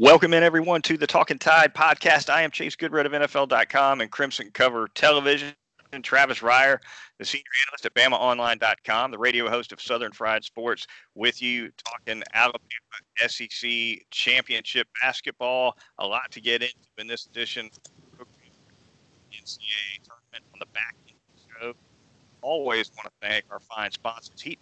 Welcome in, everyone, to the Talking Tide podcast. I am Chase Goodbread of NFL.com and Crimson Cover Television. And Travis Reier, the senior analyst at BamaOnline.com, the radio host of Southern Fried Sports, with you talking Alabama SEC championship basketball. A lot to get into in this edition NCAA tournament on the back end of the show. Always want to thank our fine sponsors, Heat,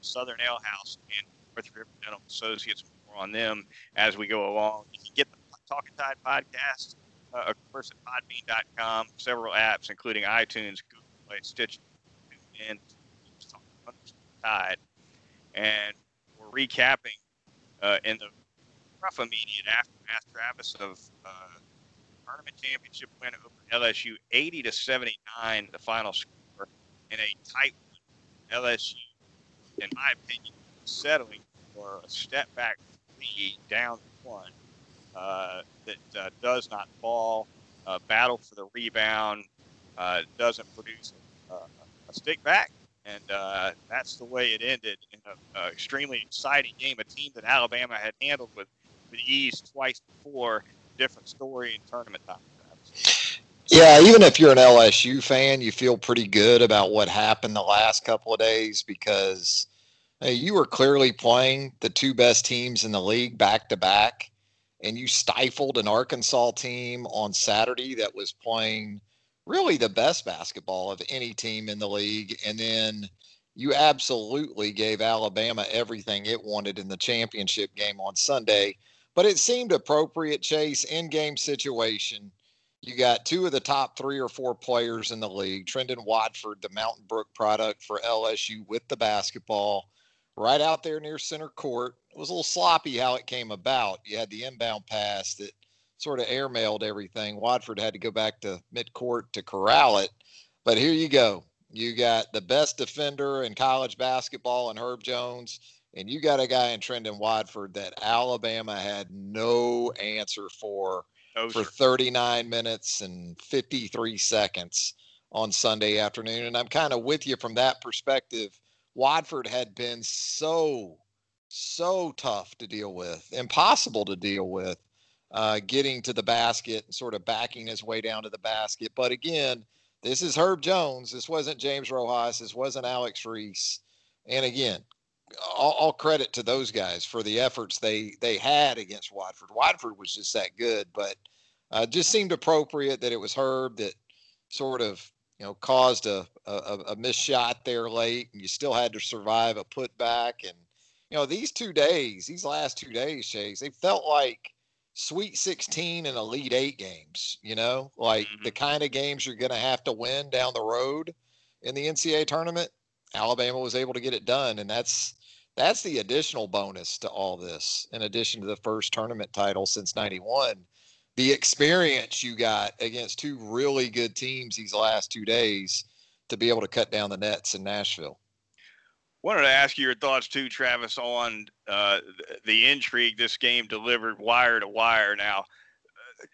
Southern Ale House, and North River Dental Associates more on them as we go along. You can get the Talking Tide podcast, uh, of course, at podbean.com, several apps, including iTunes, Google Play, Stitch, and Tide. And we're recapping uh, in the rough immediate aftermath, Travis, of uh, tournament championship win over LSU, 80 to 79, the final score, in a tight one. LSU, in my opinion, settling for a step back lead down one uh, that uh, does not fall, uh, battle for the rebound, uh, doesn't produce a, stick back. And that's the way it ended in an extremely exciting game. A team that Alabama had handled with, with ease twice before. Different story in tournament time. Yeah, even if you're an LSU fan, you feel pretty good about what happened the last couple of days because Hey, you were clearly playing the two best teams in the league back to back, and you stifled an Arkansas team on Saturday that was playing really the best basketball of any team in the league. And then you absolutely gave Alabama everything it wanted in the championship game on Sunday. But it seemed appropriate, Chase, in game situation. You got two of the top three or four players in the league Trendon Watford, the Mountain Brook product for LSU with the basketball right out there near center court. It was a little sloppy how it came about. You had the inbound pass that sort of airmailed everything. Watford had to go back to midcourt to corral it. But here you go. You got the best defender in college basketball and Herb Jones, and you got a guy in Trendon Watford that Alabama had no answer for oh, for 39 minutes and 53 seconds on Sunday afternoon. And I'm kind of with you from that perspective Watford had been so, so tough to deal with, impossible to deal with, uh, getting to the basket and sort of backing his way down to the basket. But again, this is Herb Jones. This wasn't James Rojas. This wasn't Alex Reese. And again, all, all, credit to those guys for the efforts they they had against Watford. Watford was just that good, but uh, just seemed appropriate that it was Herb that sort of you know, caused a, a, a missed shot there late, and you still had to survive a putback. And, you know, these two days, these last two days, Chase, they felt like Sweet 16 and Elite Eight games, you know, like mm-hmm. the kind of games you're going to have to win down the road in the NCAA tournament. Alabama was able to get it done, and that's that's the additional bonus to all this, in addition to the first tournament title since '91 the experience you got against two really good teams these last two days to be able to cut down the nets in Nashville. Wanted to ask you your thoughts too, Travis, on uh, the intrigue this game delivered wire to wire. Now, uh,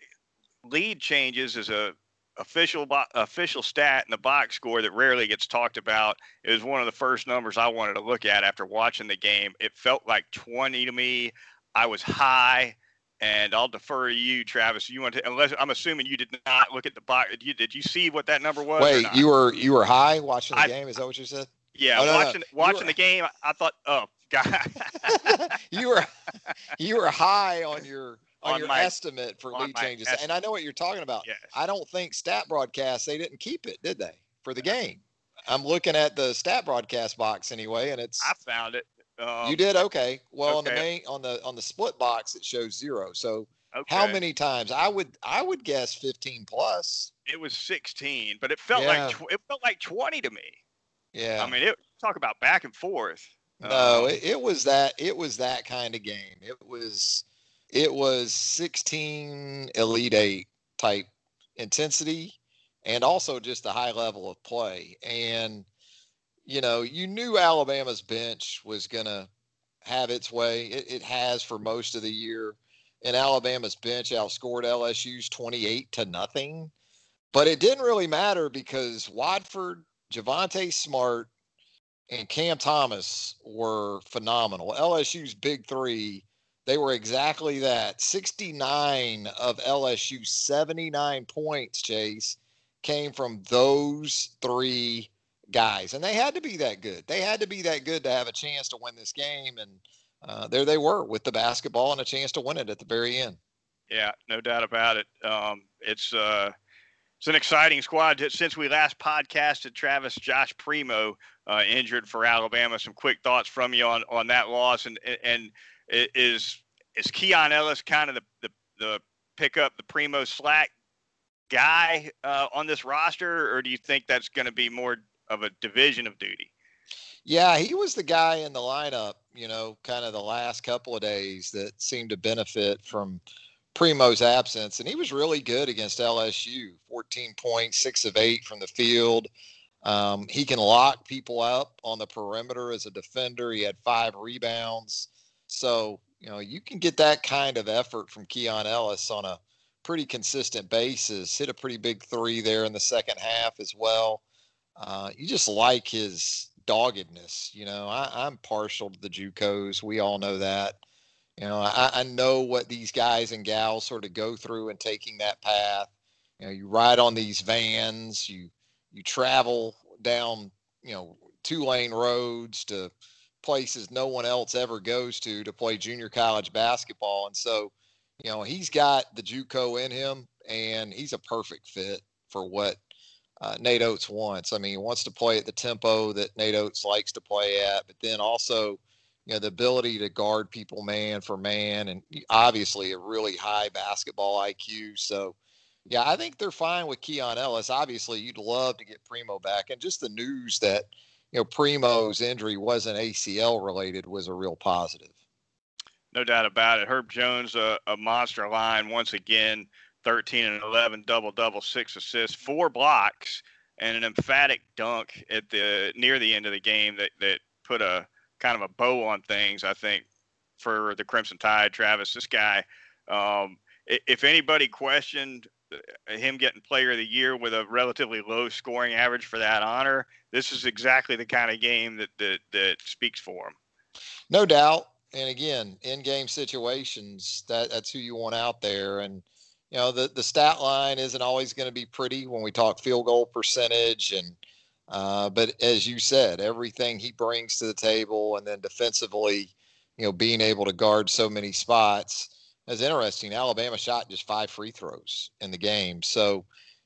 lead changes is a official official stat in the box score that rarely gets talked about. It was one of the first numbers I wanted to look at after watching the game. It felt like 20 to me. I was high and I'll defer to you, Travis. You want to, unless I'm assuming you did not look at the box. Did you, did you see what that number was? Wait, you were you were high watching the I, game? Is that what you said? Yeah, oh, no, watching no. watching were, the game. I thought, oh God, you were you were high on your on, on your my, estimate for lead changes, estimate. and I know what you're talking about. Yes. I don't think stat broadcast they didn't keep it, did they, for the game? I'm looking at the stat broadcast box anyway, and it's I found it. Um, you did okay. Well, okay. on the main on the on the split box it shows zero. So okay. how many times? I would I would guess 15 plus. It was 16, but it felt yeah. like it felt like 20 to me. Yeah. I mean, it talk about back and forth. No, Um, it, it was that it was that kind of game. It was it was 16 elite 8 type intensity and also just a high level of play. And you know, you knew Alabama's bench was going to have its way. It, it has for most of the year. And Alabama's bench outscored LSU's 28 to nothing. But it didn't really matter because Watford, Javonte Smart, and Cam Thomas were phenomenal. LSU's big three, they were exactly that. 69 of LSU's 79 points, Chase, came from those three guys. And they had to be that good. They had to be that good to have a chance to win this game. And uh, there they were with the basketball and a chance to win it at the very end. Yeah, no doubt about it. Um, it's uh, it's an exciting squad. Since we last podcasted, Travis Josh Primo uh, injured for Alabama. Some quick thoughts from you on, on that loss, and and is is Keon Ellis kind of the the, the pick up the Primo slack guy uh, on this roster, or do you think that's going to be more of a division of duty? Yeah, he was the guy in the lineup, you know, kind of the last couple of days that seemed to benefit from Primo's absence. And he was really good against LSU 14 points, six of eight from the field. Um, he can lock people up on the perimeter as a defender. He had five rebounds. So, you know, you can get that kind of effort from Keon Ellis on a pretty consistent basis. Hit a pretty big three there in the second half as well. Uh, you just like his doggedness. You know, I, am partial to the JUCOs. We all know that. You know, I, I, know what these guys and gals sort of go through in taking that path. You know, you ride on these vans, you you travel down, you know, two lane roads to places no one else ever goes to to play junior college basketball. And so, you know, he's got the JUCO in him, and he's a perfect fit for what uh, Nate Oats wants. I mean, he wants to play at the tempo that Nate Oats likes to play at, but then also, you know, the ability to guard people man for man, and obviously a really high basketball IQ. So, yeah, I think they're fine with Keon Ellis. Obviously, you'd love to get Primo back, and just the news that you know Primo's injury wasn't ACL related was a real positive. No doubt about it. Herb Jones, a, a monster line once again. 13 and 11 double double six assists four blocks and an emphatic dunk at the near the end of the game that that put a kind of a bow on things i think for the crimson tide. Travis this guy um, if anybody questioned uh, him getting player of the year with a relatively low scoring average for that honor this is exactly the kind of game that that, that speaks for him. No doubt. And again in game situations that that's who you want out there. And you know the the stat line isn't always going to be pretty when we talk field goal percentage and uh, but as you said everything he brings to the table and then defensively you know being able to guard so many spots is interesting. Alabama shot just five free throws in the game. So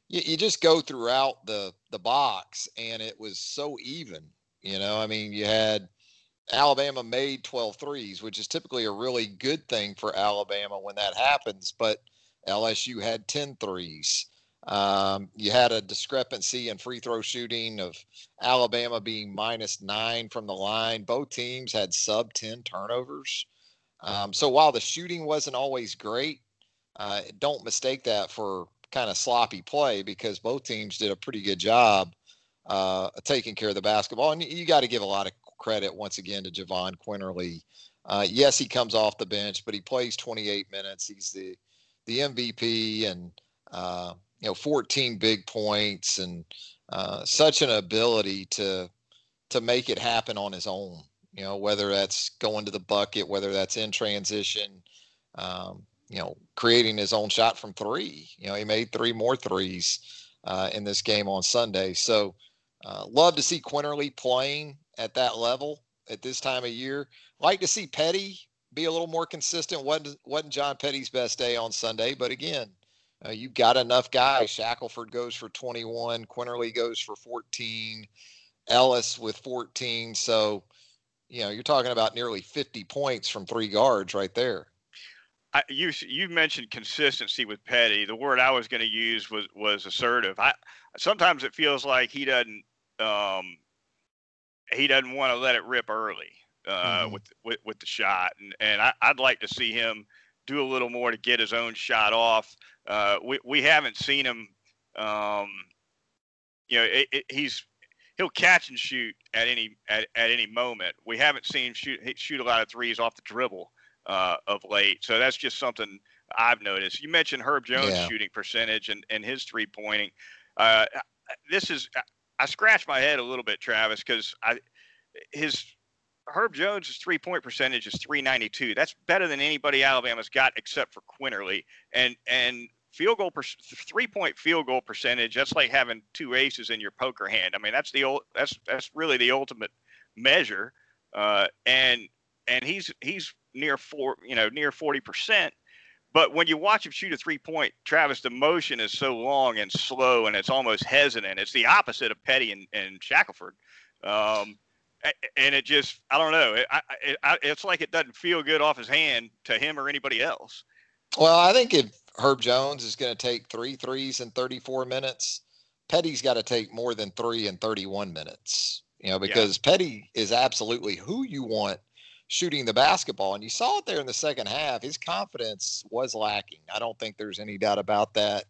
you, you just go throughout the the box and it was so even you know? I mean you had alabama made 12 threes which is typically a really good thing for alabama when that happens but LSU had 10 threes. Um, you had a discrepancy in free throw shooting of Alabama being minus nine from the line. Both teams had sub 10 turnovers. Um, so while the shooting wasn't always great, uh, don't mistake that for kind of sloppy play because both teams did a pretty good job uh, taking care of the basketball. And you got to give a lot of credit once again to Jahvon Quinerly. Uh, yes, he comes off the bench, but he plays 28 minutes. He's the the MVP and uh, you know 14 big points and uh, such an ability to to make it happen on his own. You know whether that's going to the bucket, whether that's in transition, um, you know creating his own shot from three. You know he made three more threes uh, in this game on Sunday. So uh, love to see Quinerly playing at that level at this time of year. Like to see Petty be a little more consistent. wasn't wasn't John Petty's best day on Sunday, but again, uh, you've got enough guys. Shackelford goes for 21, Quinerly goes for 14, Ellis with 14. So, you know, you're talking about nearly 50 points from three guards right there. I, you you mentioned consistency with Petty. The word I was going to use was was assertive. I sometimes it feels like he doesn't um, he doesn't want to let it rip early uh, mm-hmm. with, with with the shot, and and I, would like to see him do a little more to get his own shot off. Uh, we we haven't seen him. Um, you know, it, it, he's he'll catch and shoot at any at, at any moment. We haven't seen him shoot shoot a lot of threes off the dribble uh, of late, so that's just something I've noticed. You mentioned Herb Jones' yeah. shooting percentage and and his three pointing. Uh, this is I scratched my head a little bit, Travis, because I his Herb Jones' three point percentage is 392. That's better than anybody Alabama's got except for Quinerly. And and field goal per, three point field goal percentage. That's like having two aces in your poker hand. I mean, that's the old that's that's really the ultimate measure. Uh, and and he's he's near four you know near 40 percent. But when you watch him shoot a three point, Travis, the motion is so long and slow, and it's almost hesitant. It's the opposite of Petty and, and Shackelford. Um, and it just, I don't know. It, it, it's like it doesn't feel good off his hand to him or anybody else. Well, I think if Herb Jones is going to take three threes in 34 minutes, Petty's got to take more than three in 31 minutes. You know, because yeah. Petty is absolutely who you want shooting the basketball. And you saw it there in the second half. His confidence was lacking. I don't think there's any doubt about that.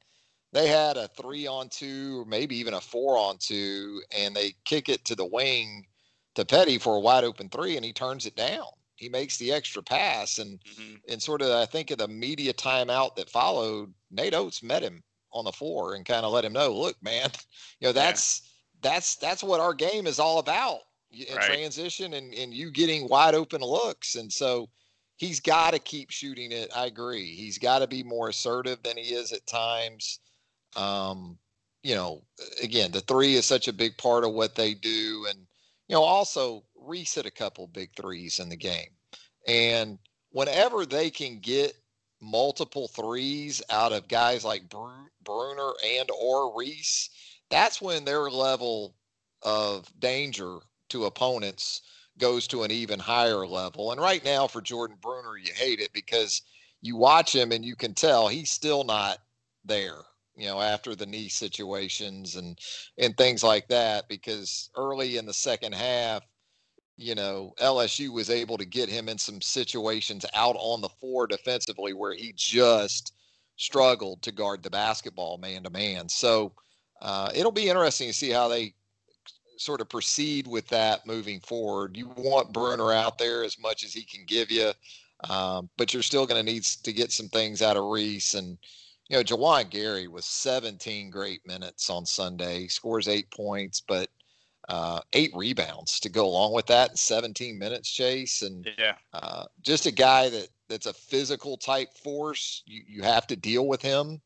They had a three on two, or maybe even a four on two, and they kick it to the wing to Petty for a wide open three, and he turns it down. He makes the extra pass, and mm-hmm. and sort of I think of the media timeout that followed, Nate Oats met him on the floor and kind of let him know, look, man, you know that's yeah. that's that's what our game is all about in right. transition and, and you getting wide open looks. And so he's got to keep shooting it. I agree. He's got to be more assertive than he is at times. Um, you know, again, the three is such a big part of what they do. And, you know, also Reese hit a couple big threes in the game. And whenever they can get multiple threes out of guys like Bruner and or Reese, that's when their level of danger to opponents goes to an even higher level. And right now for Jordan Bruner, you hate it because you watch him and you can tell he's still not there, you know, after the knee situations and and things like that because early in the second half, you know, LSU was able to get him in some situations out on the floor defensively where he just struggled to guard the basketball man to man. So uh, it'll be interesting to see how they sort of proceed with that moving forward. You want Bruner out there as much as he can give you, um, but you're still going to need to get some things out of Reese. And, you know, Juwan Gary was 17 great minutes on Sunday, scores eight points, but uh, eight rebounds to go along with that in 17 minutes, Chase. And yeah, uh, just a guy that that's a physical type force. You, you have to deal with him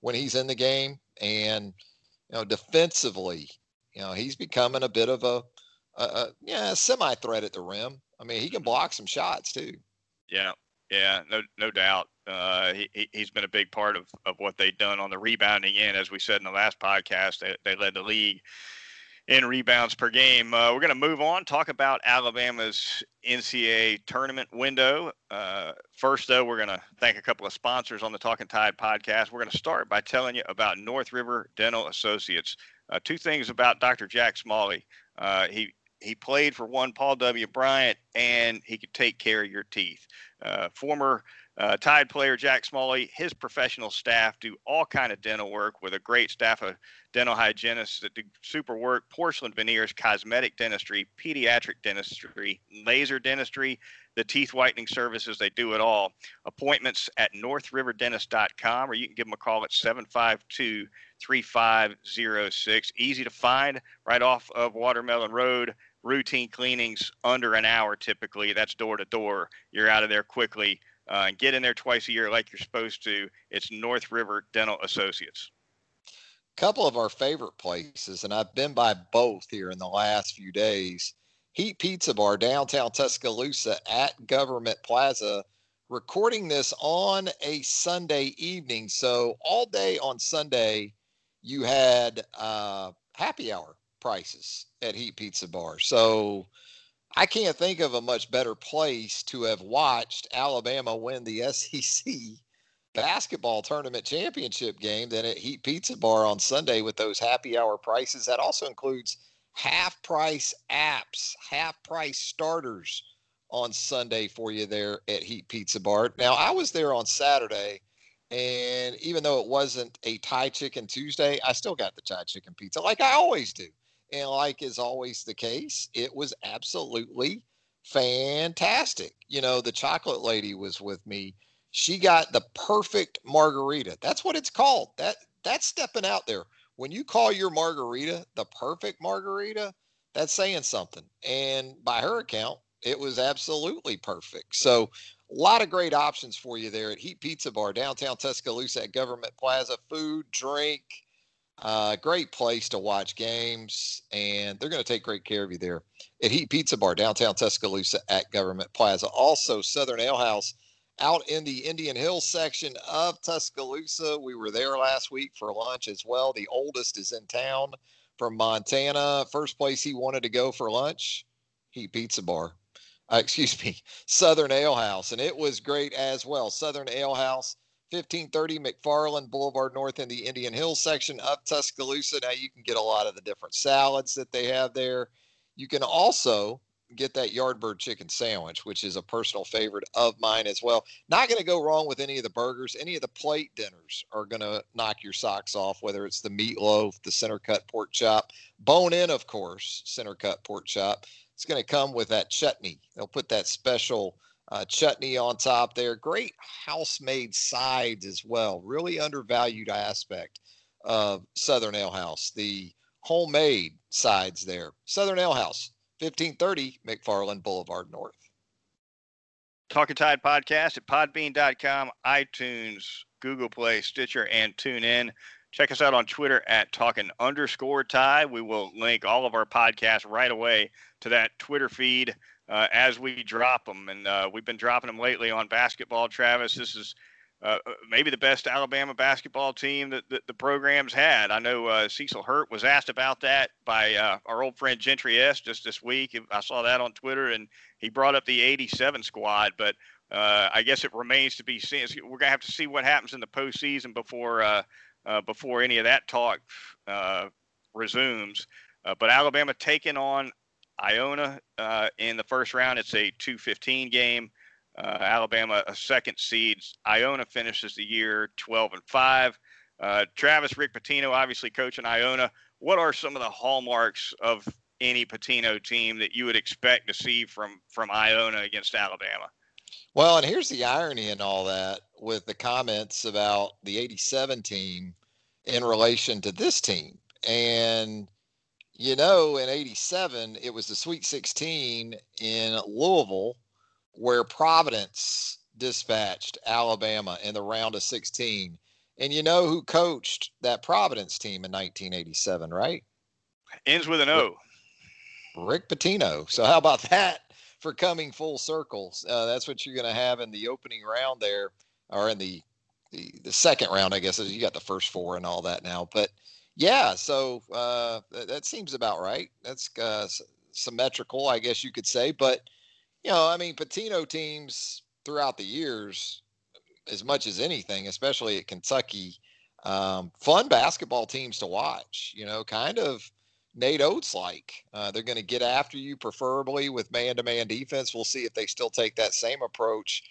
when he's in the game. And, you know, defensively, you know, he's becoming a bit of a, a, a yeah semi threat at the rim. I mean, he can block some shots too. Yeah, yeah, no, no doubt. Uh, he, he's been a big part of, of what they've done on the rebounding end. As we said in the last podcast, they, they led the league in rebounds per game. Uh, we're going to move on, talk about Alabama's NCAA tournament window. Uh, first, though, we're going to thank a couple of sponsors on the Talking Tide podcast. We're going to start by telling you about North River Dental Associates. Uh, two things about Dr. Jack Smalley. Uh, he he played for one Paul W. Bryant, and he could take care of your teeth. Uh, former uh, Tide player Jack Smalley, his professional staff do all kind of dental work with a great staff of dental hygienists that do super work, porcelain veneers, cosmetic dentistry, pediatric dentistry, laser dentistry, the teeth whitening services. They do it all. Appointments at northriverdentist.com, or you can give them a call at 752 3506. Easy to find right off of Watermelon Road. Routine cleanings under an hour typically. That's door to door. You're out of there quickly. Uh, and get in there twice a year like you're supposed to. It's North River Dental Associates. Couple of our favorite places, and I've been by both here in the last few days. Heat Pizza Bar, downtown Tuscaloosa at Government Plaza. Recording this on a Sunday evening. So, all day on Sunday, you had uh, happy hour prices at Heat Pizza Bar. So I can't think of a much better place to have watched Alabama win the SEC basketball tournament championship game than at Heat Pizza Bar on Sunday with those happy hour prices. That also includes half price apps, half price starters on Sunday for you there at Heat Pizza Bar. Now, I was there on Saturday, and even though it wasn't a Thai Chicken Tuesday, I still got the Thai Chicken Pizza like I always do. And like is always the case, it was absolutely fantastic. You know, the chocolate lady was with me. She got the perfect margarita. That's what it's called. That that's stepping out there. When you call your margarita the perfect margarita, that's saying something. And by her account, it was absolutely perfect. So, a lot of great options for you there at Heat Pizza Bar, downtown Tuscaloosa at Government Plaza. Food, drink, uh, great place to watch games, and they're going to take great care of you there at Heat Pizza Bar, downtown Tuscaloosa at Government Plaza. Also, Southern Ale House out in the Indian Hills section of Tuscaloosa. We were there last week for lunch as well. The oldest is in town from Montana. First place he wanted to go for lunch, Heat Pizza Bar. Uh, excuse me, Southern Ale House. And it was great as well. Southern Ale House, 1530 McFarland Boulevard North in the Indian Hills section of Tuscaloosa. Now you can get a lot of the different salads that they have there. You can also get that Yardbird chicken sandwich, which is a personal favorite of mine as well. Not going to go wrong with any of the burgers. Any of the plate dinners are going to knock your socks off, whether it's the meatloaf, the center cut pork chop, bone in, of course, center cut pork chop. It's going to come with that chutney. They'll put that special uh, chutney on top there. Great house made sides as well. Really undervalued aspect of Southern Ale House. The homemade sides there. Southern Ale House 1530 McFarland Boulevard North. Talking Tide podcast at podbean.com, iTunes, Google Play, Stitcher, and TuneIn. Check us out on Twitter at talking underscore tide. We will link all of our podcasts right away to that Twitter feed uh, as we drop them. And uh, we've been dropping them lately on basketball, Travis. This is uh, uh, maybe the best Alabama basketball team that, that the program's had. I know uh, Cecil Hurt was asked about that by uh, our old friend Gentry Estes just this week. I saw that on Twitter, and he brought up the 87 squad. But uh, I guess it remains to be seen. We're gonna have to see what happens in the postseason before uh, before any of that talk resumes. but Alabama taking on Iona in the first round. It's a 2:15 game. Uh, Alabama, a second seed. Iona finishes the year 12 and 5. Uh, Travis Rick Pitino, obviously coaching Iona. What are some of the hallmarks of any Pitino team that you would expect to see from from Iona against Alabama? Well, and here's the irony in all that with the comments about the 87 team in relation to this team. And, you know, in 87, it was the Sweet 16 in Louisville where Providence dispatched Alabama in the round of 16. And you know who coached that Providence team in 1987, right? Ends with an O. Rick Pitino. So how about that for coming full circle? Uh, that's what you're going to have in the opening round there, or in the, the the second round, I guess. You got the first four and all that now, but yeah. So uh, that, seems about right. That's uh, symmetrical, I guess you could say, but you know, I mean, Pitino teams throughout the years, as much as anything, especially at Kentucky, um, fun basketball teams to watch. You know, kind of Nate Oats like. Uh, they're going to get after you, preferably with man-to-man defense. We'll see if they still take that same approach,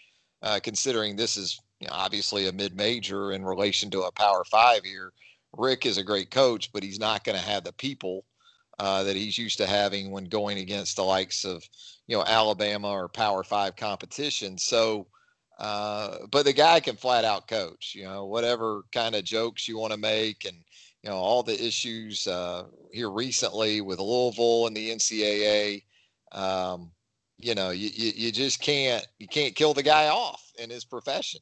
uh, considering this is you know, obviously a mid-major in relation to a Power Five here. Rick is a great coach, but he's not going to have the people uh, that he's used to having when going against the likes of you know Alabama or Power Five competition. So, uh, but the guy can flat out coach. You know, whatever kind of jokes you want to make, and you know all the issues uh, here recently with Louisville and the NCAA. Um, you know, you, you, you just can't you can't kill the guy off in his profession.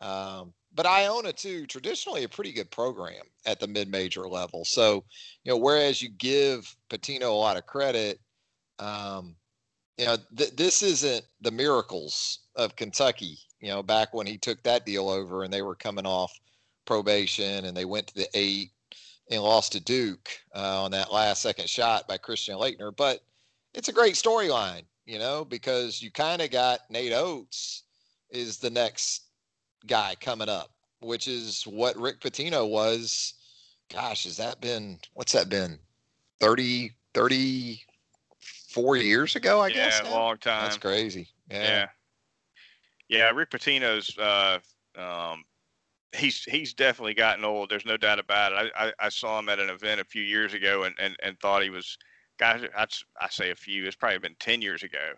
Um, but Iona too, traditionally a pretty good program at the mid-major level. So, you know, whereas you give Pitino a lot of credit, um, you know, th- this isn't the miracles of Kentucky. You know, back when he took that deal over and they were coming off probation and they went to the eight and lost to Duke uh, on that last second shot by Christian Laettner. But it's a great storyline, you know, because you kind of got Nate Oats is the next guy coming up, which is what Rick Pitino was. Gosh, has that been what's that been? 30, 34 years ago, I yeah, guess. Yeah, long time. That's crazy. Yeah. Yeah. Yeah, Rick Pitino's uh, um, he's he's definitely gotten old. There's no doubt about it. I, I, I, saw him at an event a few years ago and, and, and thought he was guys. I, I say a few. It's probably been ten years ago,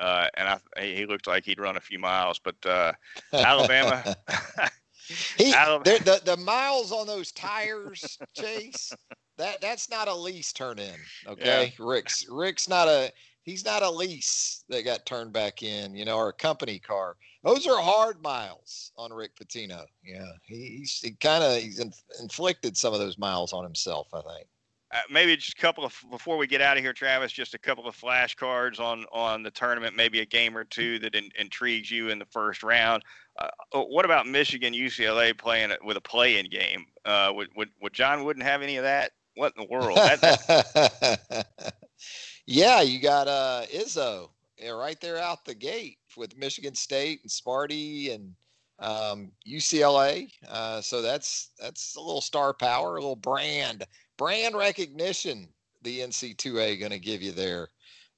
uh, and I he looked like he'd run a few miles. But uh, Alabama. he, Alabama. the the miles on those tires, Chase. That that's not a lease turn in. Okay, yeah. Rick's Rick's not a he's not a lease that got turned back in, you know, or a company car. Those are hard miles on Rick Pitino. Yeah, he, he's he kind of he's inflicted some of those miles on himself. I think. Uh, maybe just a couple of before we get out of here, Travis. Just a couple of flashcards on on the tournament. Maybe a game or two that in, intrigues you in the first round. Uh, oh, what about Michigan UCLA playing with a play-in game? Uh, would, would would John have any of that? What in the world? That, yeah, you got uh, Izzo right there out the gate with Michigan State and Sparty and um, UCLA. Uh, so that's that's a little star power, a little brand brand recognition. The NC2A going to give you there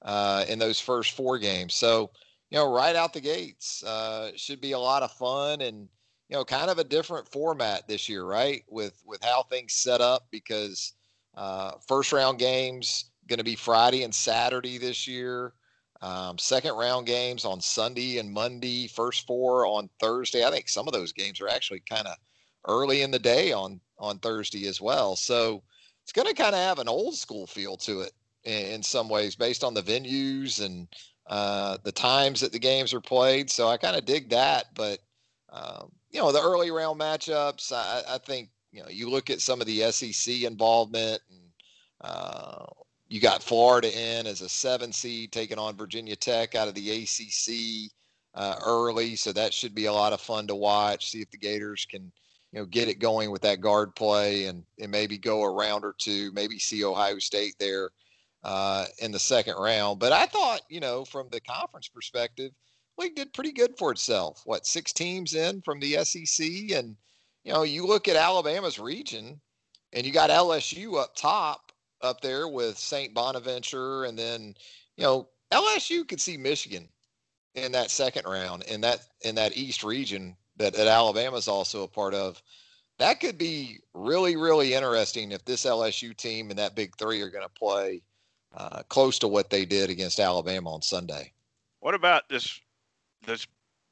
uh, in those first four games. So you know, right out the gates, uh, should be a lot of fun and you know, kind of a different format this year, right? With with how things set up because uh, first round games going to be Friday and Saturday this year. Um, second round games on Sunday and Monday, first four on Thursday. I think some of those games are actually kind of early in the day on on Thursday as well. So it's going to kind of have an old school feel to it in, in some ways, based on the venues and uh, the times that the games are played. So I kind of dig that. But um, you know, the early round matchups, I, I, think you know you look at some of the SEC involvement and. Uh, you got Florida in as a seven seed, taking on Virginia Tech out of the ACC uh, early, so that should be a lot of fun to watch. See if the Gators can, you know, get it going with that guard play and and maybe go a round or two, maybe see Ohio State there uh, in the second round. But I thought, you know, from the conference perspective, league did pretty good for itself. What six teams in from the SEC, and you know, you look at Alabama's region, and you got LSU up top up there with St. Bonaventure, and then you know LSU could see Michigan in that second round in that in that East region that, that Alabama's also a part of. That could be really really interesting if this LSU team and that Big Three are going to play uh, close to what they did against Alabama on Sunday. What about this this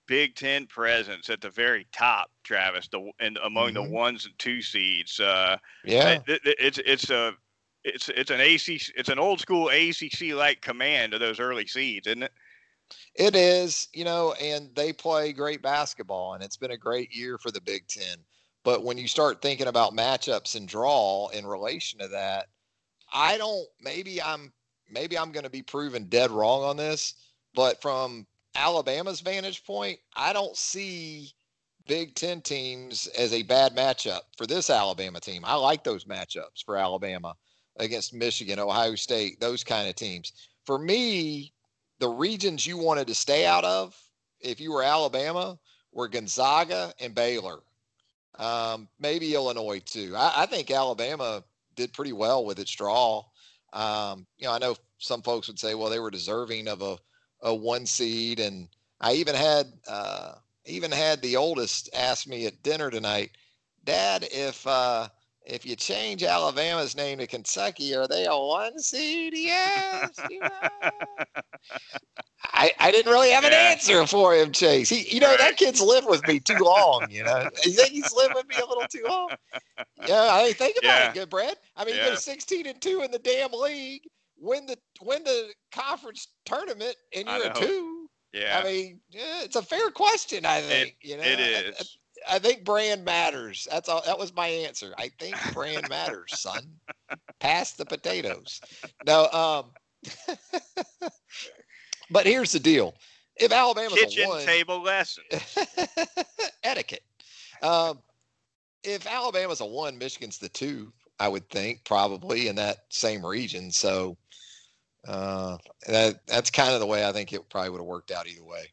Big Ten presence at the very top, Travis, the and among mm-hmm. the ones and two seeds? Uh, yeah, it, it, it's it's a it's it's an ACC it's an old school ACC like command of those early seeds, isn't it? It is, you know, and they play great basketball, and it's been a great year for the Big Ten. But when you start thinking about matchups and draw in relation to that, I don't. Maybe I'm maybe I'm going to be proven dead wrong on this, but from Alabama's vantage point, I don't see Big Ten teams as a bad matchup for this Alabama team. I like those matchups for Alabama against Michigan, Ohio State, those kind of teams. For me, the regions you wanted to stay out of, if you were Alabama, were Gonzaga and Baylor. Um, maybe Illinois too. I, I, think Alabama did pretty well with its draw. Um, you know, I know some folks would say, well, they were deserving of a, a one seed, and I even had uh, even had the oldest ask me at dinner tonight, Dad, if uh, if you change Alabama's name to Kentucky, are they a one seed? Yes. I, I didn't really have an yeah. answer for him, Chase. He, you know, that kid's lived with me too long. You know, you think he's lived with me a little too long? Yeah, I mean, think about yeah. it, good Brad. I mean, yeah. you go 16 and two in the damn league, win the win the conference tournament, and you're a two. Yeah. I mean, yeah, it's a fair question. I think it, you know it is. I think brand matters. That's all. That was my answer. I think brand matters, son. Pass the potatoes. No, um, but here's the deal: if Alabama's kitchen a one, table lesson etiquette. Um, if Alabama's a one, Michigan's the two. I would think probably in that same region. So uh, that that's kind of the way I think it probably would have worked out either way.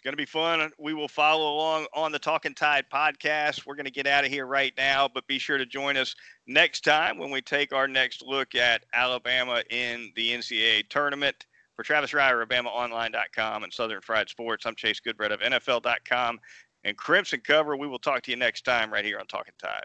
It's going to be fun. We will follow along on the Talking Tide podcast. We're going to get out of here right now, but be sure to join us next time when we take our next look at Alabama in the NCAA tournament. For Travis Reier of BamaOnline.com and Southern Fried Sports, I'm Chase Goodbread of NFL.com and Crimson Cover. We will talk to you next time right here on Talking Tide.